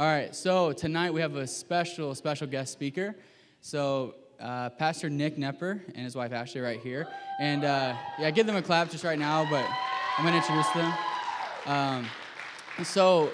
All right, so tonight we have a special, special guest speaker. So, uh, Pastor Nick Nepper and his wife Ashley right here. And uh, yeah, give them a clap just right now, but I'm going to introduce them. Um, so,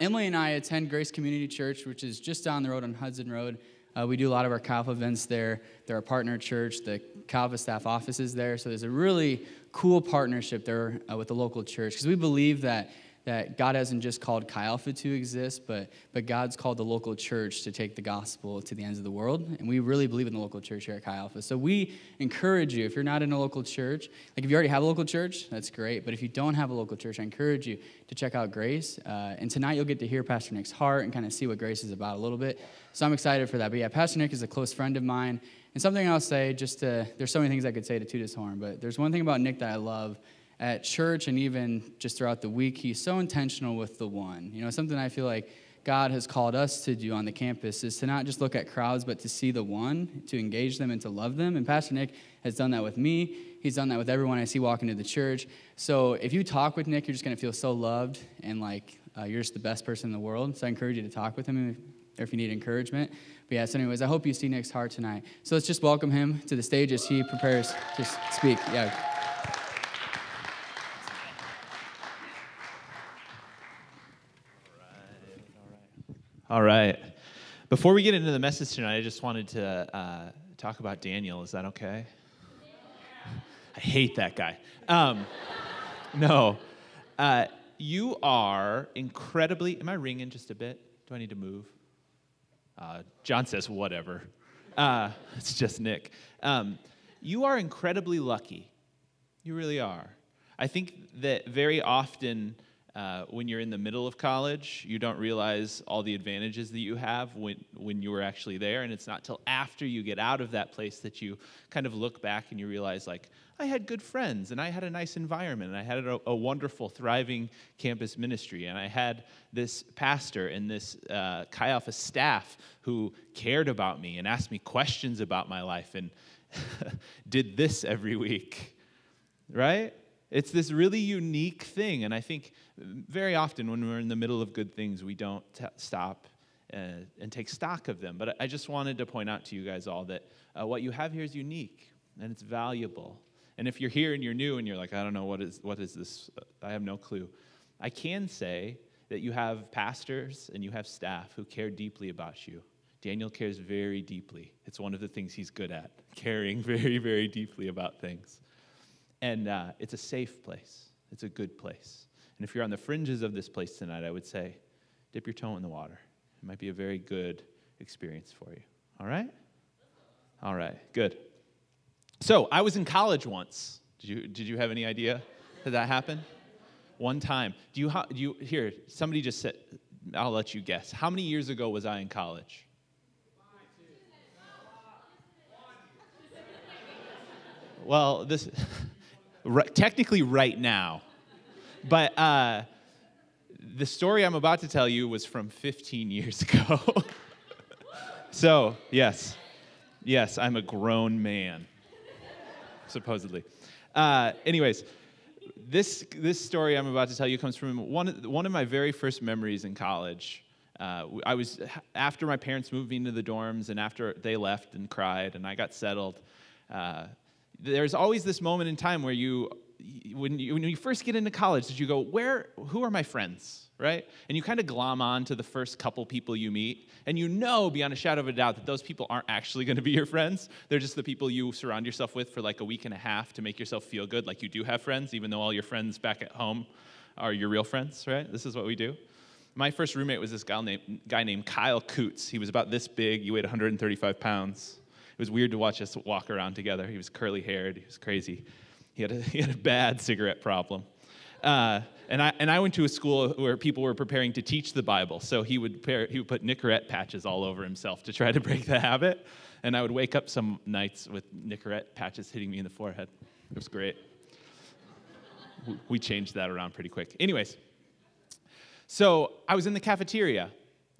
Emily and I attend Grace Community Church, which is just down the road on Hudson Road. Uh, we do a lot of our Chi Alpha events there. They're a partner church. The Chi Alpha staff office is there. So there's a really cool partnership there uh, with the local church because we believe that that God hasn't just called Chi Alpha to exist, but, but God's called the local church to take the gospel to the ends of the world. And we really believe in the local church here at Chi Alpha. So we encourage you, if you're not in a local church, like if you already have a local church, that's great. But if you don't have a local church, I encourage you to check out Grace. Uh, and tonight you'll get to hear Pastor Nick's heart and kind of see what Grace is about a little bit. So I'm excited for that. But yeah, Pastor Nick is a close friend of mine. And something I'll say, just to, there's so many things I could say to toot his horn, but there's one thing about Nick that I love at church and even just throughout the week, he's so intentional with the one. You know, something I feel like God has called us to do on the campus is to not just look at crowds, but to see the one, to engage them and to love them. And Pastor Nick has done that with me. He's done that with everyone I see walking to the church. So if you talk with Nick, you're just going to feel so loved and like uh, you're just the best person in the world. So I encourage you to talk with him if, if you need encouragement. But yeah, so anyways, I hope you see Nick's heart tonight. So let's just welcome him to the stage as he prepares to speak. Yeah. All right. Before we get into the message tonight, I just wanted to uh, talk about Daniel. Is that okay? I hate that guy. Um, no. Uh, you are incredibly. Am I ringing just a bit? Do I need to move? Uh, John says, whatever. Uh, it's just Nick. Um, you are incredibly lucky. You really are. I think that very often uh, when you're in the middle of college, you don't realize all the advantages that you have when, when you were actually there. And it's not till after you get out of that place that you kind of look back and you realize, like, I had good friends and I had a nice environment and I had a, a wonderful, thriving campus ministry. And I had this pastor and this uh, Chi Alpha staff who cared about me and asked me questions about my life and did this every week, right? It's this really unique thing. And I think very often when we're in the middle of good things, we don't t- stop uh, and take stock of them. But I just wanted to point out to you guys all that uh, what you have here is unique and it's valuable. And if you're here and you're new and you're like, I don't know, what is, what is this? I have no clue. I can say that you have pastors and you have staff who care deeply about you. Daniel cares very deeply. It's one of the things he's good at, caring very, very deeply about things. And uh, it's a safe place, it's a good place. And if you're on the fringes of this place tonight, I would say, dip your toe in the water. It might be a very good experience for you. All right? All right, good. So I was in college once. Did you, did you have any idea that that happened? One time. Do you, do you, here, somebody just said, I'll let you guess. How many years ago was I in college? Well, this, technically right now. But uh, the story I'm about to tell you was from 15 years ago. so, yes, yes, I'm a grown man, supposedly. Uh, anyways, this, this story I'm about to tell you comes from one, one of my very first memories in college. Uh, I was after my parents moved me into the dorms, and after they left and cried, and I got settled. Uh, there's always this moment in time where you when you, when you first get into college did you go where who are my friends? Right? And you kind of glom on to the first couple people you meet and you know beyond a shadow of a doubt that those people aren't actually going to be your friends. They're just the people you surround yourself with for like a week and a half to make yourself feel good like you do have friends even though all your friends back at home are your real friends right? This is what we do. My first roommate was this guy named, guy named kyle coots. He was about this big. He weighed 135 pounds it was weird to watch us walk around together. He was curly haired, he was crazy. He had a, he had a bad cigarette problem. Uh, and, I, and I went to a school where people were preparing to teach the Bible. So he would, pair, he would put Nicorette patches all over himself to try to break the habit. And I would wake up some nights with Nicorette patches hitting me in the forehead. It was great. we changed that around pretty quick. Anyways, so I was in the cafeteria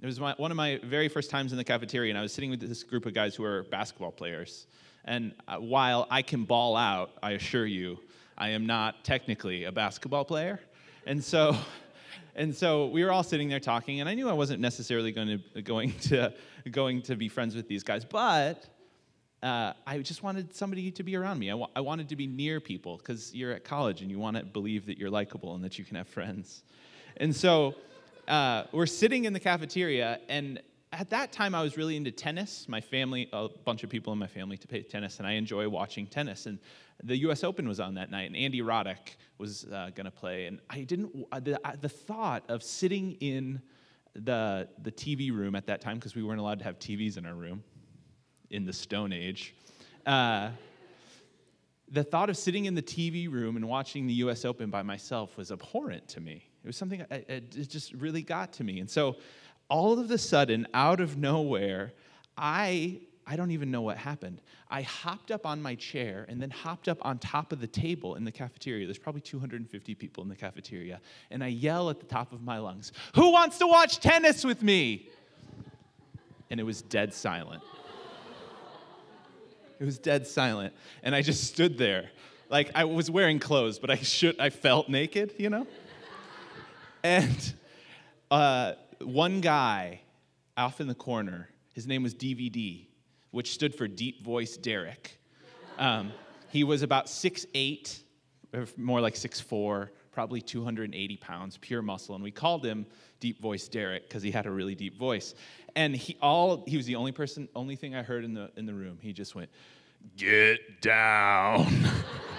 it was my, one of my very first times in the cafeteria, and I was sitting with this group of guys who are basketball players. And uh, while I can ball out, I assure you, I am not technically a basketball player. And so And so we were all sitting there talking, and I knew I wasn't necessarily going to going to going to be friends with these guys, but uh, I just wanted somebody to be around me. I, wa- I wanted to be near people because you're at college and you want to believe that you're likable and that you can have friends. And so uh, we're sitting in the cafeteria, and at that time I was really into tennis. My family, a bunch of people in my family, to play tennis, and I enjoy watching tennis. And the U.S. Open was on that night, and Andy Roddick was uh, going to play. And I didn't. The, the thought of sitting in the the TV room at that time because we weren't allowed to have TVs in our room in the Stone Age. Uh, the thought of sitting in the TV room and watching the US Open by myself was abhorrent to me. It was something, it just really got to me. And so all of a sudden, out of nowhere, I, I don't even know what happened. I hopped up on my chair and then hopped up on top of the table in the cafeteria. There's probably 250 people in the cafeteria. And I yell at the top of my lungs, Who wants to watch tennis with me? And it was dead silent. It was dead silent. And I just stood there. Like I was wearing clothes, but I should I felt naked, you know? And uh, one guy off in the corner, his name was DVD, which stood for Deep Voice Derek. Um, he was about six eight, or more like six four, probably 280 pounds, pure muscle. And we called him Deep Voice Derek because he had a really deep voice. And he all he was the only person, only thing I heard in the in the room. He just went, "Get down."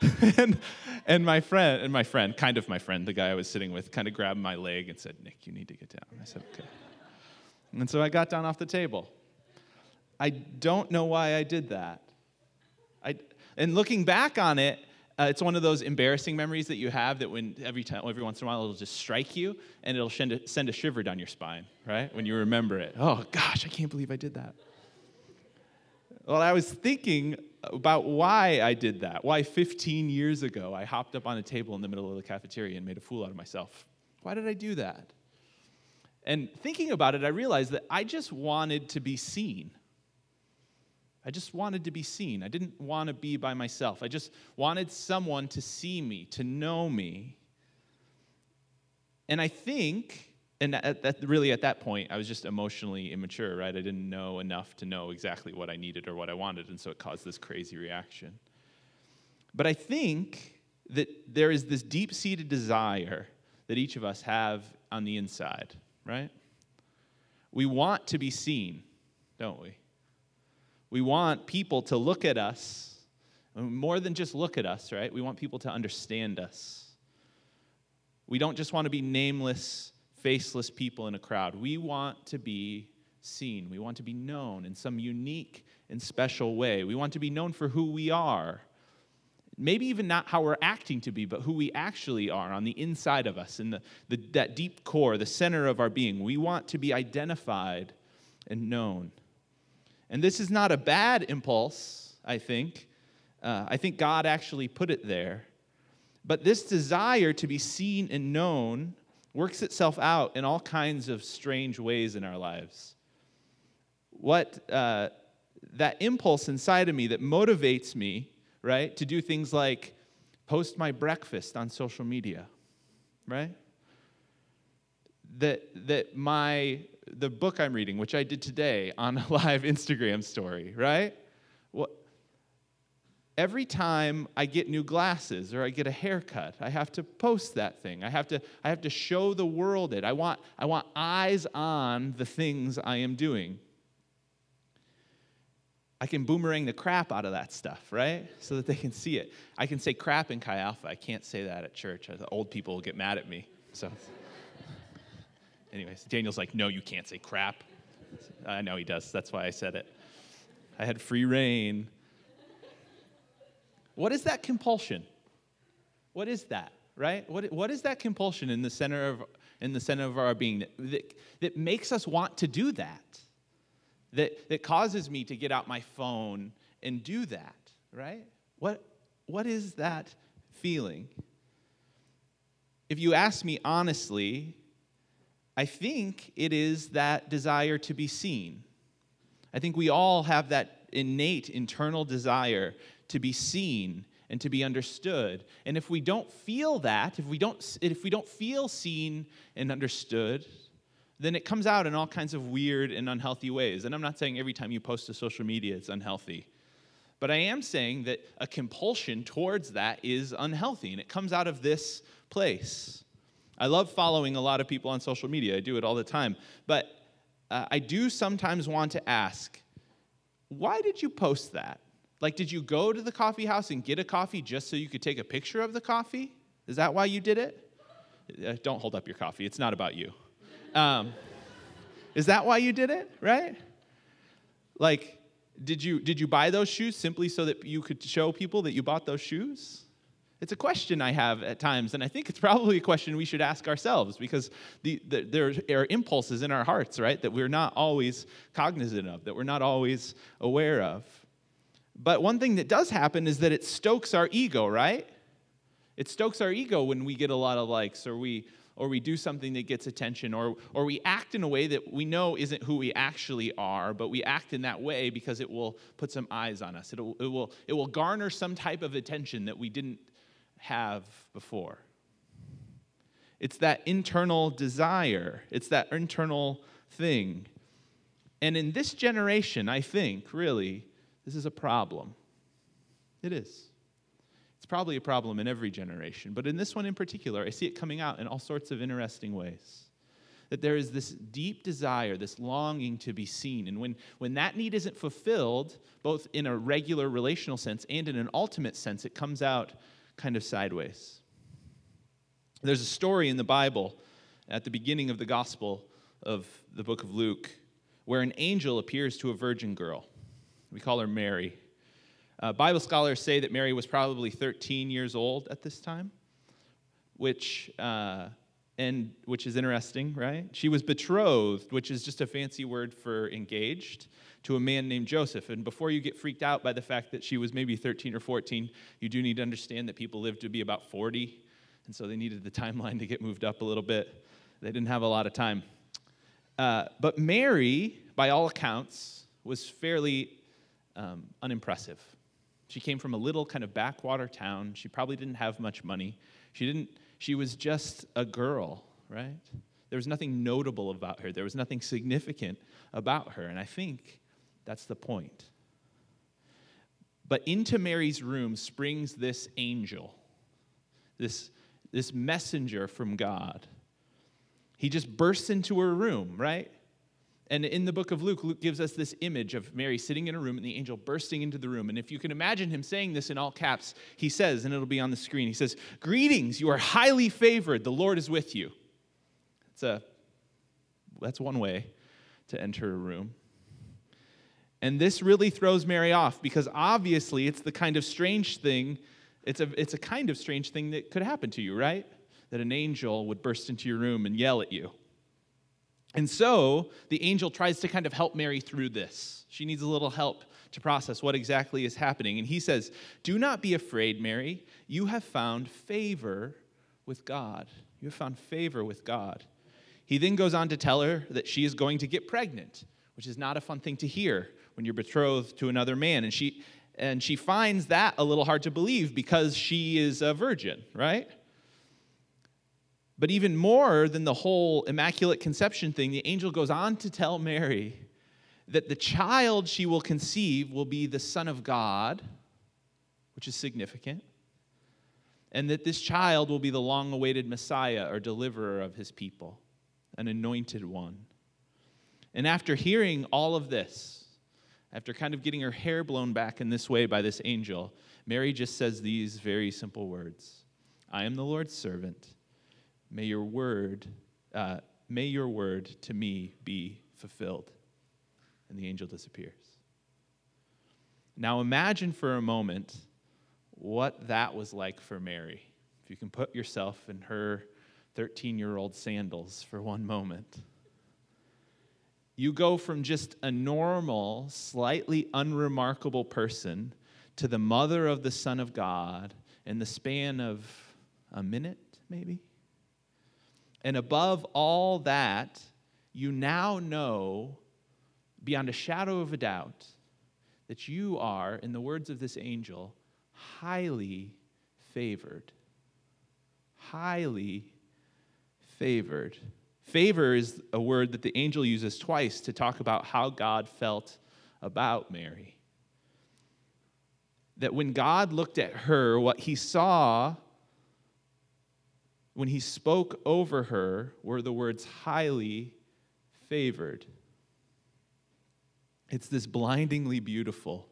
and, and my friend, and my friend, kind of my friend, the guy I was sitting with, kind of grabbed my leg and said, "Nick, you need to get down." I said, "Okay." And so I got down off the table. I don't know why I did that. I, and looking back on it, uh, it's one of those embarrassing memories that you have that when every time, every once in a while, it'll just strike you and it'll send a, send a shiver down your spine, right? When you remember it. Oh gosh, I can't believe I did that. Well, I was thinking about why I did that. Why 15 years ago I hopped up on a table in the middle of the cafeteria and made a fool out of myself. Why did I do that? And thinking about it, I realized that I just wanted to be seen. I just wanted to be seen. I didn't want to be by myself. I just wanted someone to see me, to know me. And I think, and at, at, really at that point, I was just emotionally immature, right? I didn't know enough to know exactly what I needed or what I wanted, and so it caused this crazy reaction. But I think that there is this deep seated desire that each of us have on the inside, right? We want to be seen, don't we? We want people to look at us, more than just look at us, right? We want people to understand us. We don't just want to be nameless, faceless people in a crowd. We want to be seen. We want to be known in some unique and special way. We want to be known for who we are. Maybe even not how we're acting to be, but who we actually are on the inside of us, in the, the, that deep core, the center of our being. We want to be identified and known. And this is not a bad impulse, I think. Uh, I think God actually put it there. But this desire to be seen and known works itself out in all kinds of strange ways in our lives. What uh, that impulse inside of me that motivates me, right, to do things like post my breakfast on social media, right? That, that my the book I'm reading, which I did today on a live Instagram story, right? What, every time I get new glasses or I get a haircut, I have to post that thing. I have to, I have to show the world it. I want, I want eyes on the things I am doing. I can boomerang the crap out of that stuff, right? So that they can see it. I can say crap in Chi Alpha. I can't say that at church. Uh, the old people will get mad at me. So. Anyways, Daniel's like, no, you can't say crap. I know he does. That's why I said it. I had free reign. What is that compulsion? What is that, right? What, what is that compulsion in the center of, in the center of our being that, that, that makes us want to do that? That, that causes me to get out my phone and do that, right? What, what is that feeling? If you ask me honestly, I think it is that desire to be seen. I think we all have that innate internal desire to be seen and to be understood. And if we don't feel that, if we don't, if we don't feel seen and understood, then it comes out in all kinds of weird and unhealthy ways. And I'm not saying every time you post to social media it's unhealthy. But I am saying that a compulsion towards that is unhealthy, and it comes out of this place. I love following a lot of people on social media, I do it all the time. But uh, I do sometimes want to ask, why did you post that? Like, did you go to the coffee house and get a coffee just so you could take a picture of the coffee? Is that why you did it? Uh, don't hold up your coffee, it's not about you. Um, is that why you did it, right? Like, did you, did you buy those shoes simply so that you could show people that you bought those shoes? It's a question I have at times, and I think it's probably a question we should ask ourselves because the, the, there are impulses in our hearts, right, that we're not always cognizant of, that we're not always aware of. But one thing that does happen is that it stokes our ego, right? It stokes our ego when we get a lot of likes or we or we do something that gets attention or or we act in a way that we know isn't who we actually are, but we act in that way because it will put some eyes on us. It'll, it will it will garner some type of attention that we didn't have before. It's that internal desire. It's that internal thing. And in this generation, I think, really, this is a problem. It is. It's probably a problem in every generation, but in this one in particular, I see it coming out in all sorts of interesting ways. That there is this deep desire, this longing to be seen. And when, when that need isn't fulfilled, both in a regular relational sense and in an ultimate sense, it comes out kind of sideways. There's a story in the Bible at the beginning of the Gospel of the book of Luke where an angel appears to a virgin girl. We call her Mary. Uh, Bible scholars say that Mary was probably 13 years old at this time, which, uh, and, which is interesting, right? She was betrothed, which is just a fancy word for engaged, to a man named Joseph. And before you get freaked out by the fact that she was maybe 13 or 14, you do need to understand that people lived to be about 40, and so they needed the timeline to get moved up a little bit. They didn't have a lot of time. Uh, but Mary, by all accounts, was fairly um, unimpressive. She came from a little kind of backwater town. She probably didn't have much money. She didn't. She was just a girl, right? There was nothing notable about her. There was nothing significant about her, and I think that's the point. But into Mary's room springs this angel, this, this messenger from God. He just bursts into her room, right? And in the book of Luke, Luke gives us this image of Mary sitting in a room and the angel bursting into the room. And if you can imagine him saying this in all caps, he says, and it'll be on the screen, he says, Greetings, you are highly favored, the Lord is with you. It's a, that's one way to enter a room. And this really throws Mary off because obviously it's the kind of strange thing, it's a, it's a kind of strange thing that could happen to you, right? That an angel would burst into your room and yell at you. And so the angel tries to kind of help Mary through this. She needs a little help to process what exactly is happening. And he says, Do not be afraid, Mary. You have found favor with God. You have found favor with God. He then goes on to tell her that she is going to get pregnant, which is not a fun thing to hear when you're betrothed to another man. And she, and she finds that a little hard to believe because she is a virgin, right? But even more than the whole Immaculate Conception thing, the angel goes on to tell Mary that the child she will conceive will be the Son of God, which is significant, and that this child will be the long awaited Messiah or deliverer of his people, an anointed one. And after hearing all of this, after kind of getting her hair blown back in this way by this angel, Mary just says these very simple words I am the Lord's servant May your word, uh, may your word to me be fulfilled. And the angel disappears. Now imagine for a moment what that was like for Mary. If you can put yourself in her 13 year old sandals for one moment. You go from just a normal, slightly unremarkable person to the mother of the Son of God in the span of a minute, maybe? And above all that, you now know beyond a shadow of a doubt that you are, in the words of this angel, highly favored. Highly favored. Favor is a word that the angel uses twice to talk about how God felt about Mary. That when God looked at her, what he saw when he spoke over her were the words highly favored. It's this blindingly beautiful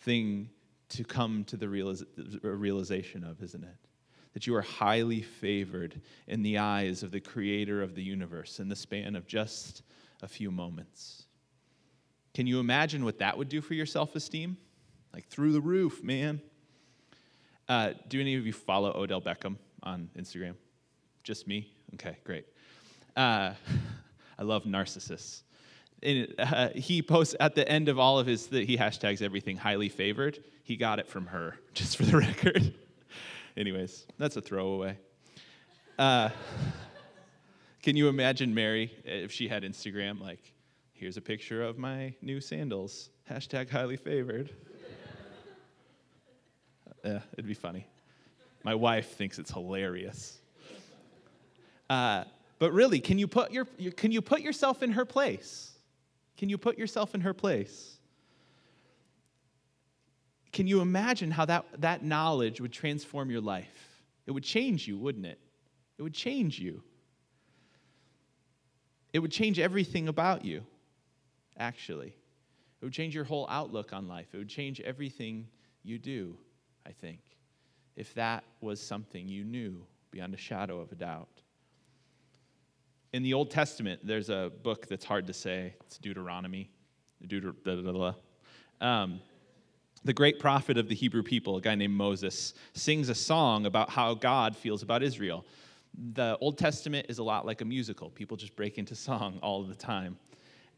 thing to come to the realization of, isn't it? That you are highly favored in the eyes of the creator of the universe in the span of just a few moments. Can you imagine what that would do for your self esteem? Like through the roof, man. Uh, do any of you follow Odell Beckham on Instagram? Just me? Okay, great. Uh, I love narcissists and, uh, he posts at the end of all of his, he hashtags everything highly favored. He got it from her, just for the record. Anyways, that's a throwaway. Uh, can you imagine Mary if she had Instagram? Like, here's a picture of my new sandals. Hashtag highly favored. yeah, it'd be funny. My wife thinks it's hilarious. Uh, but really, can you put your, can you put yourself in her place? Can you put yourself in her place? Can you imagine how that, that knowledge would transform your life? It would change you, wouldn't it? It would change you. It would change everything about you, actually. It would change your whole outlook on life. It would change everything you do, I think, if that was something you knew beyond a shadow of a doubt in the Old Testament, there's a book that's hard to say. It's Deuteronomy. Deuter- um, the great prophet of the Hebrew people, a guy named Moses, sings a song about how God feels about Israel. The Old Testament is a lot like a musical. People just break into song all the time.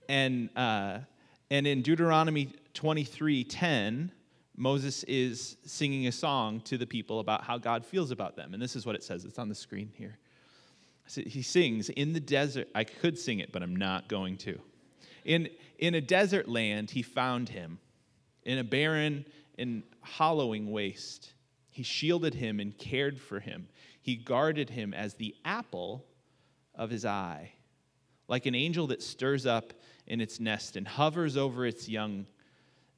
And, uh, and in Deuteronomy 23 10, Moses is singing a song to the people about how God feels about them. And this is what it says. It's on the screen here he sings, In the desert, I could sing it, but I'm not going to. In, in a desert land, he found him. In a barren and hollowing waste, he shielded him and cared for him. He guarded him as the apple of his eye. Like an angel that stirs up in its nest and hovers over its young,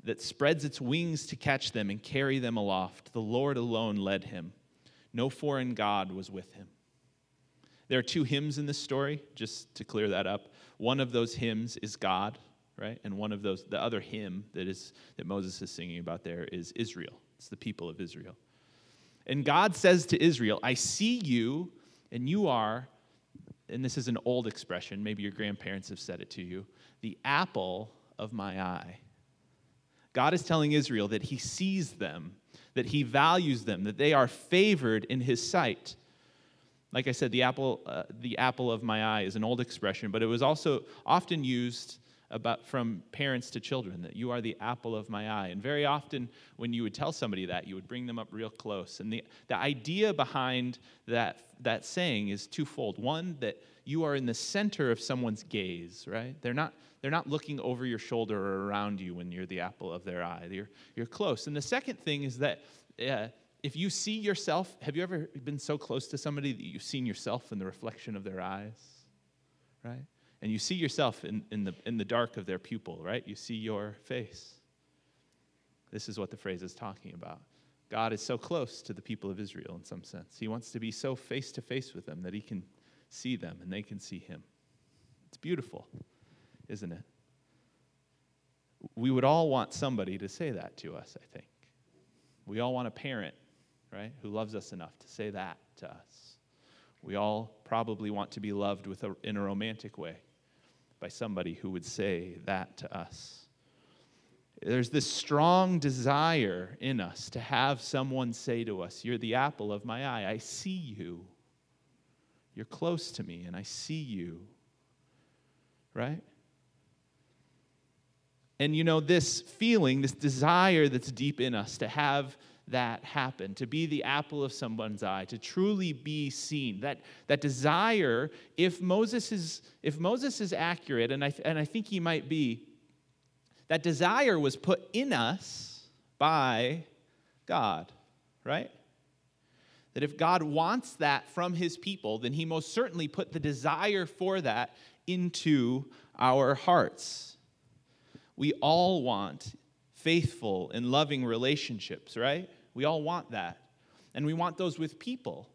that spreads its wings to catch them and carry them aloft, the Lord alone led him. No foreign God was with him. There are two hymns in this story, just to clear that up. One of those hymns is God, right? And one of those, the other hymn that is that Moses is singing about there is Israel. It's the people of Israel. And God says to Israel, I see you, and you are, and this is an old expression, maybe your grandparents have said it to you, the apple of my eye. God is telling Israel that he sees them, that he values them, that they are favored in his sight. Like I said, the apple, uh, the apple of my eye is an old expression, but it was also often used about from parents to children that you are the apple of my eye. And very often, when you would tell somebody that, you would bring them up real close. And the, the idea behind that, that saying is twofold. One, that you are in the center of someone's gaze, right? They're not, they're not looking over your shoulder or around you when you're the apple of their eye. You're, you're close. And the second thing is that uh, if you see yourself, have you ever been so close to somebody that you've seen yourself in the reflection of their eyes? Right? And you see yourself in, in, the, in the dark of their pupil, right? You see your face. This is what the phrase is talking about. God is so close to the people of Israel in some sense. He wants to be so face to face with them that he can see them and they can see him. It's beautiful, isn't it? We would all want somebody to say that to us, I think. We all want a parent right, who loves us enough to say that to us. We all probably want to be loved with a, in a romantic way by somebody who would say that to us. There's this strong desire in us to have someone say to us, You're the apple of my eye. I see you. You're close to me, and I see you. Right? And you know, this feeling, this desire that's deep in us to have that happen, to be the apple of someone's eye, to truly be seen. That, that desire, if Moses is, if Moses is accurate, and I, and I think he might be, that desire was put in us by God, right? That if God wants that from his people, then he most certainly put the desire for that into our hearts. We all want faithful and loving relationships, right? We all want that. And we want those with people.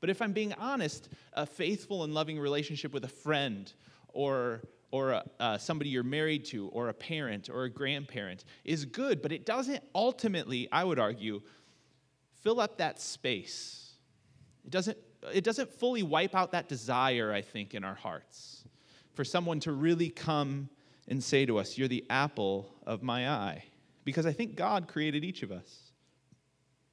But if I'm being honest, a faithful and loving relationship with a friend or or a, uh, somebody you're married to, or a parent, or a grandparent is good, but it doesn't ultimately, I would argue, fill up that space. It doesn't, it doesn't fully wipe out that desire, I think, in our hearts for someone to really come and say to us, You're the apple of my eye. Because I think God created each of us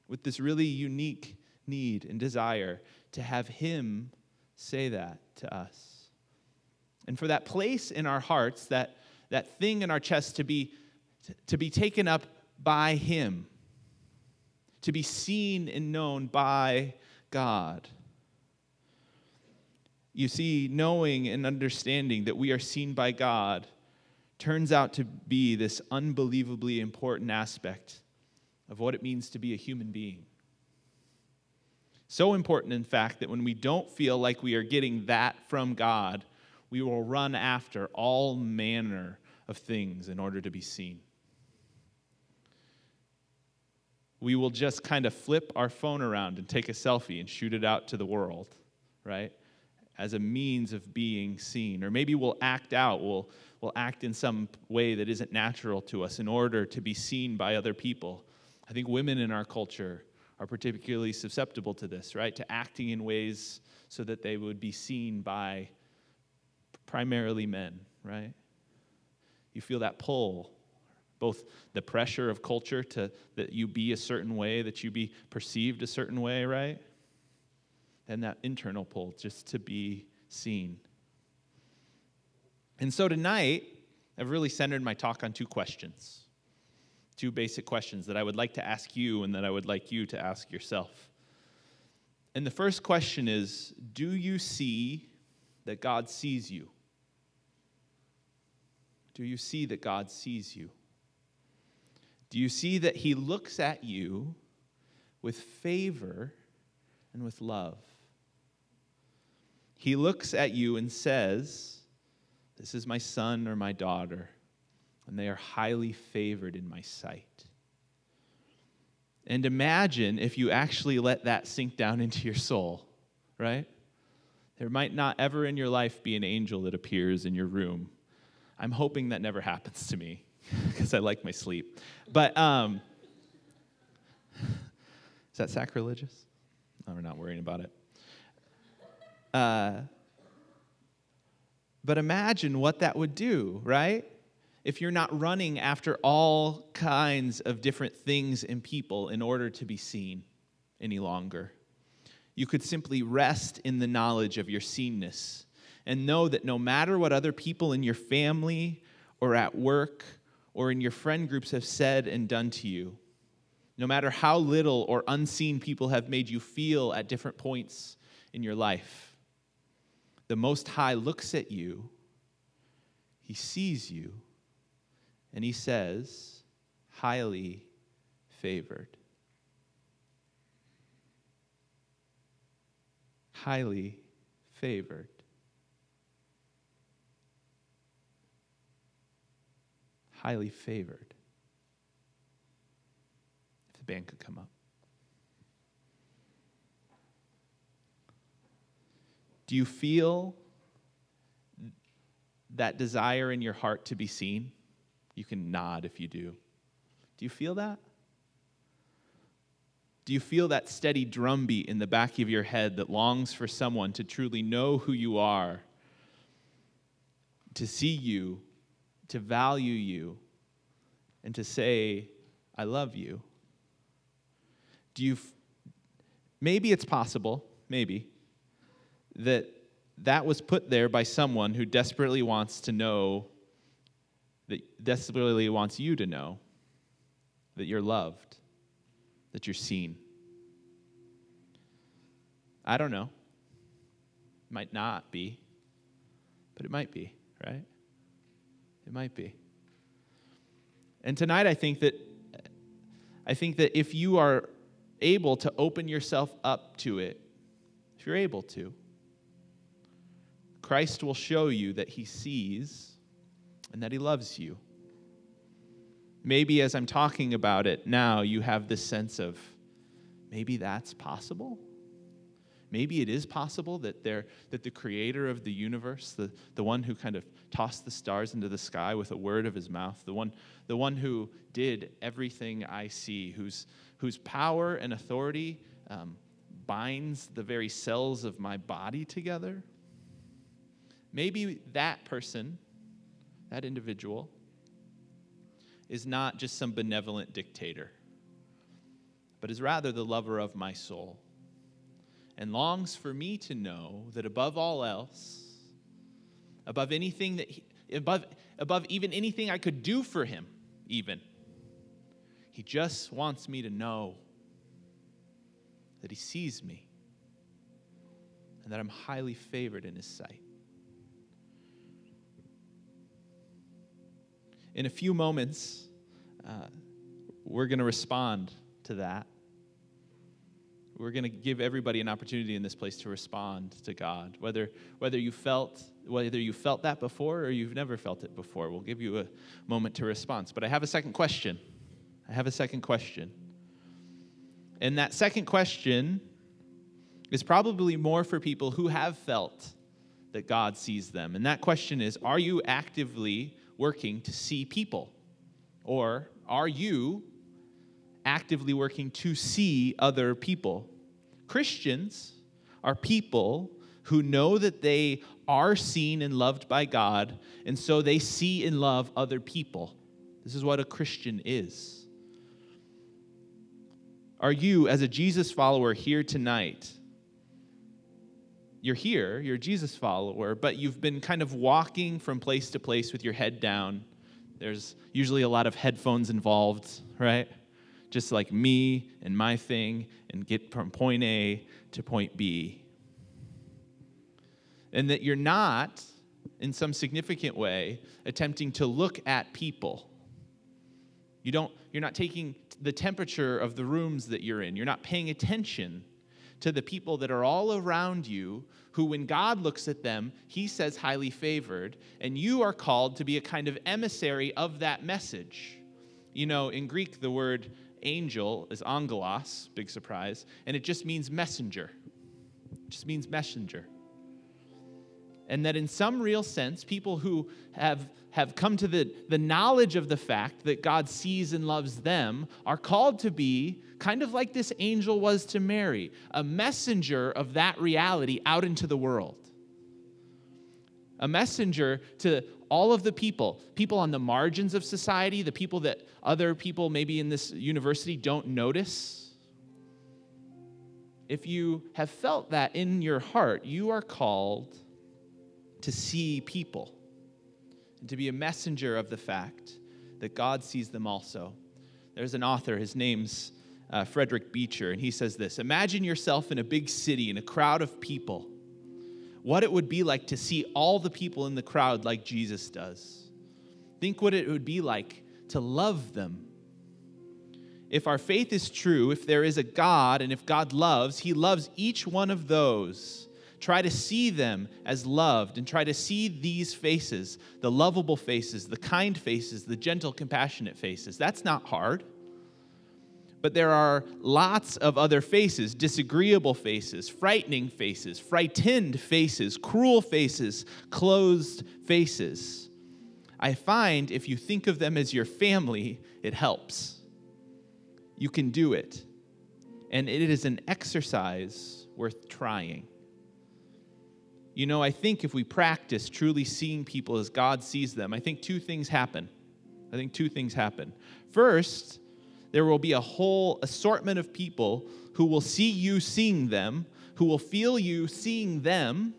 with this really unique need and desire to have Him say that to us. And for that place in our hearts, that, that thing in our chest to be, to be taken up by Him, to be seen and known by God. You see, knowing and understanding that we are seen by God turns out to be this unbelievably important aspect of what it means to be a human being. So important, in fact, that when we don't feel like we are getting that from God, we will run after all manner of things in order to be seen. We will just kind of flip our phone around and take a selfie and shoot it out to the world, right? As a means of being seen. Or maybe we'll act out, we'll, we'll act in some way that isn't natural to us in order to be seen by other people. I think women in our culture are particularly susceptible to this, right? To acting in ways so that they would be seen by primarily men, right? You feel that pull, both the pressure of culture to that you be a certain way, that you be perceived a certain way, right? And that internal pull just to be seen. And so tonight, I've really centered my talk on two questions. Two basic questions that I would like to ask you and that I would like you to ask yourself. And the first question is Do you see that God sees you? Do you see that God sees you? Do you see that He looks at you with favor and with love? He looks at you and says, This is my son or my daughter, and they are highly favored in my sight. And imagine if you actually let that sink down into your soul, right? There might not ever in your life be an angel that appears in your room I'm hoping that never happens to me because I like my sleep. But um, is that sacrilegious? No, we're not worrying about it. Uh, but imagine what that would do, right? If you're not running after all kinds of different things and people in order to be seen any longer. You could simply rest in the knowledge of your seenness and know that no matter what other people in your family or at work or in your friend groups have said and done to you, no matter how little or unseen people have made you feel at different points in your life, the Most High looks at you, He sees you, and He says, highly favored. Highly favored. highly favored. If the band could come up. Do you feel that desire in your heart to be seen? You can nod if you do. Do you feel that? Do you feel that steady drumbeat in the back of your head that longs for someone to truly know who you are, to see you to value you and to say, I love you? Do you, f- maybe it's possible, maybe, that that was put there by someone who desperately wants to know, that desperately wants you to know that you're loved, that you're seen. I don't know. Might not be, but it might be, right? It might be. And tonight, I think that I think that if you are able to open yourself up to it, if you're able to, Christ will show you that he sees and that he loves you. Maybe as I'm talking about it now, you have this sense of maybe that's possible. Maybe it is possible that, there, that the creator of the universe, the, the one who kind of tossed the stars into the sky with a word of his mouth, the one, the one who did everything I see, whose, whose power and authority um, binds the very cells of my body together, maybe that person, that individual, is not just some benevolent dictator, but is rather the lover of my soul and longs for me to know that above all else, above anything that he, above above even anything I could do for him, even, he just wants me to know that he sees me and that I'm highly favored in his sight. In a few moments, uh, we're going to respond to that. We're going to give everybody an opportunity in this place to respond to God. Whether, whether, you felt, whether you felt that before or you've never felt it before, we'll give you a moment to respond. But I have a second question. I have a second question. And that second question is probably more for people who have felt that God sees them. And that question is Are you actively working to see people? Or are you actively working to see other people? Christians are people who know that they are seen and loved by God, and so they see and love other people. This is what a Christian is. Are you, as a Jesus follower, here tonight? You're here, you're a Jesus follower, but you've been kind of walking from place to place with your head down. There's usually a lot of headphones involved, right? Just like me and my thing, and get from point A to point B. And that you're not, in some significant way, attempting to look at people. You don't, you're not taking the temperature of the rooms that you're in. You're not paying attention to the people that are all around you, who, when God looks at them, he says highly favored, and you are called to be a kind of emissary of that message. You know, in Greek, the word angel is angelos, big surprise, and it just means messenger. It just means messenger and that in some real sense, people who have, have come to the, the knowledge of the fact that God sees and loves them are called to be kind of like this angel was to Mary, a messenger of that reality out into the world. A messenger to all of the people, people on the margins of society, the people that other people maybe in this university don't notice. If you have felt that in your heart, you are called to see people and to be a messenger of the fact that God sees them also. There's an author, his name's uh, Frederick Buechner, and he says this Imagine yourself in a big city, in a crowd of people. What it would be like to see all the people in the crowd like Jesus does. Think what it would be like to love them. If our faith is true, if there is a God, and if God loves, He loves each one of those Try to see them as loved and try to see these faces the lovable faces, the kind faces, the gentle, compassionate faces. That's not hard. But there are lots of other faces disagreeable faces, frightening faces, frightened faces, cruel faces, closed faces. I find if you think of them as your family, it helps. You can do it. And it is an exercise worth trying. You know, I think if we practice truly seeing people as God sees them, I think two things happen. I think two things happen. First, there will be a whole assortment of people who will see you seeing them, who will feel you seeing them,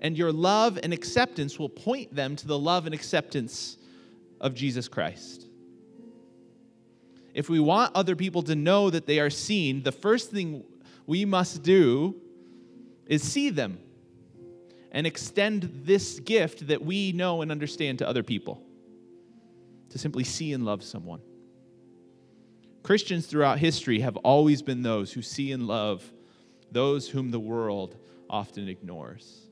and your love and acceptance will point them to the love and acceptance of Jesus Christ. If we want other people to know that they are seen, the first thing we must do is see them and extend this gift that we know and understand to other people to simply see and love someone. Christians throughout history have always been those who see and love those whom the world often ignores.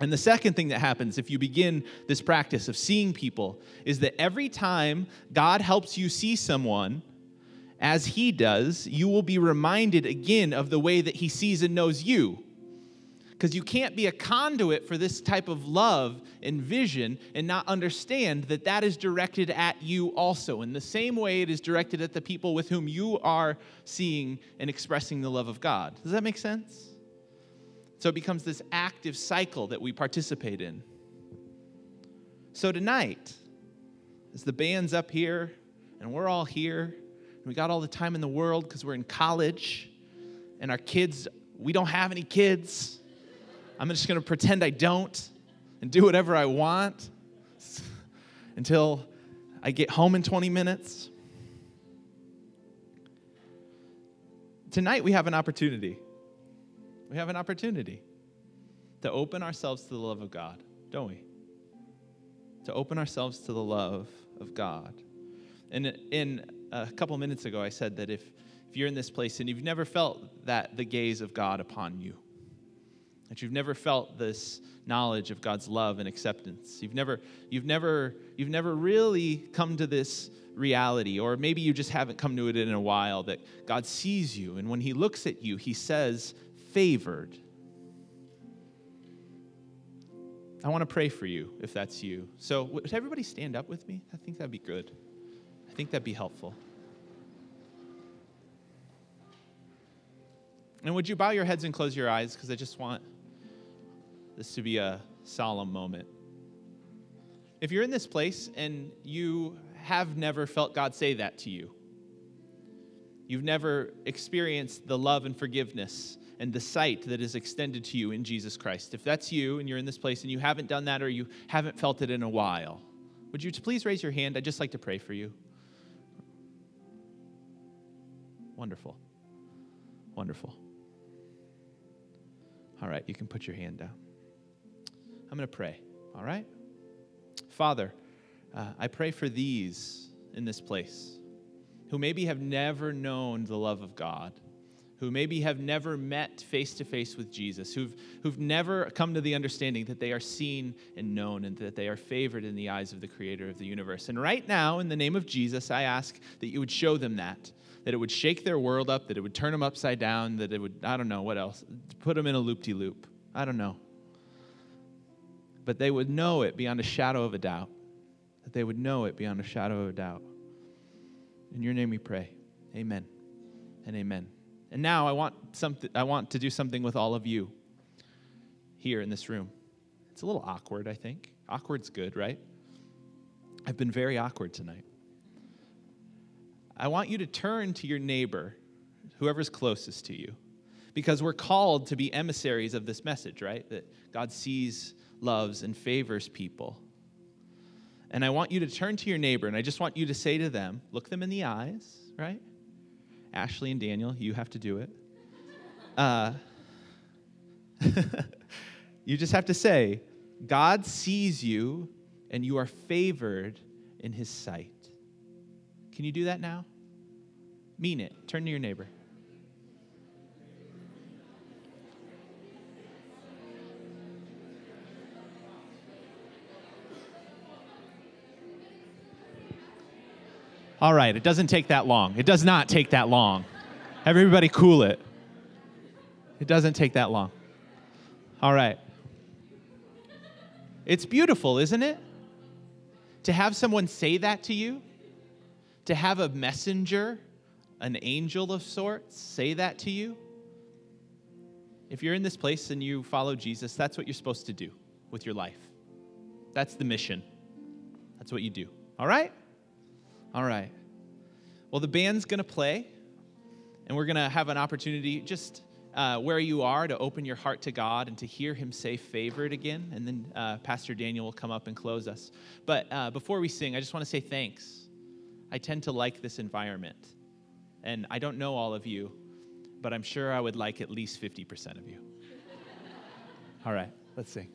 And the second thing that happens if you begin this practice of seeing people is that every time God helps you see someone as He does, you will be reminded again of the way that He sees and knows you. Because you can't be a conduit for this type of love and vision and not understand that that is directed at you also, in the same way it is directed at the people with whom you are seeing and expressing the love of God. Does that make sense? So it becomes this active cycle that we participate in. So tonight, as the band's up here and we're all here, and we got all the time in the world because we're in college, and our kids, we don't have any kids. I'm just going to pretend I don't and do whatever I want until I get home in 20 minutes. Tonight, we have an opportunity we have an opportunity to open ourselves to the love of God, don't we? To open ourselves to the love of God. And in a couple minutes ago, I said that if, if you're in this place and you've never felt that the gaze of God upon you, that you've never felt this knowledge of God's love and acceptance, you've never, you've never, you've never really come to this reality, or maybe you just haven't come to it in a while, that God sees you, and when He looks at you, He says, favored. I want to pray for you if that's you. So, would everybody stand up with me? I think that'd be good. I think that'd be helpful. And would you bow your heads and close your eyes? Because I just want this to be a solemn moment. If you're in this place and you have never felt God say that to you, you've never experienced the love and forgiveness and the sight that is extended to you in Jesus Christ. If that's you and you're in this place and you haven't done that or you haven't felt it in a while, would you please raise your hand? I'd just like to pray for you. Wonderful. Wonderful. All right, you can put your hand down. I'm going to pray, all right? Father, uh, I pray for these in this place who maybe have never known the love of God who maybe have never met face to face with Jesus, who've, who've never come to the understanding that they are seen and known and that they are favored in the eyes of the creator of the universe. And right now, in the name of Jesus, I ask that you would show them that, that it would shake their world up, that it would turn them upside down, that it would, I don't know, what else, put them in a loop de loop. I don't know. But they would know it beyond a shadow of a doubt. That they would know it beyond a shadow of a doubt. In your name we pray. Amen and amen. And now I want, something, I want to do something with all of you here in this room. It's a little awkward, I think. Awkward's good, right? I've been very awkward tonight. I want you to turn to your neighbor, whoever's closest to you, because we're called to be emissaries of this message, right? That God sees, loves, and favors people. And I want you to turn to your neighbor, and I just want you to say to them, look them in the eyes, right? Ashley and Daniel, you have to do it. Uh, you just have to say, God sees you and you are favored in his sight. Can you do that now? Mean it. Turn to your neighbor. All right, it doesn't take that long. It does not take that long. Everybody cool it. It doesn't take that long. All right. It's beautiful, isn't it? To have someone say that to you, to have a messenger, an angel of sorts, say that to you. If you're in this place and you follow Jesus, that's what you're supposed to do with your life. That's the mission. That's what you do. All right? All right. Well, the band's going to play, and we're going to have an opportunity just uh, where you are to open your heart to God and to hear Him say favored again. And then uh, Pastor Daniel will come up and close us. But uh, before we sing, I just want to say thanks. I tend to like this environment. And I don't know all of you, but I'm sure I would like at least 50% of you. all right, let's sing.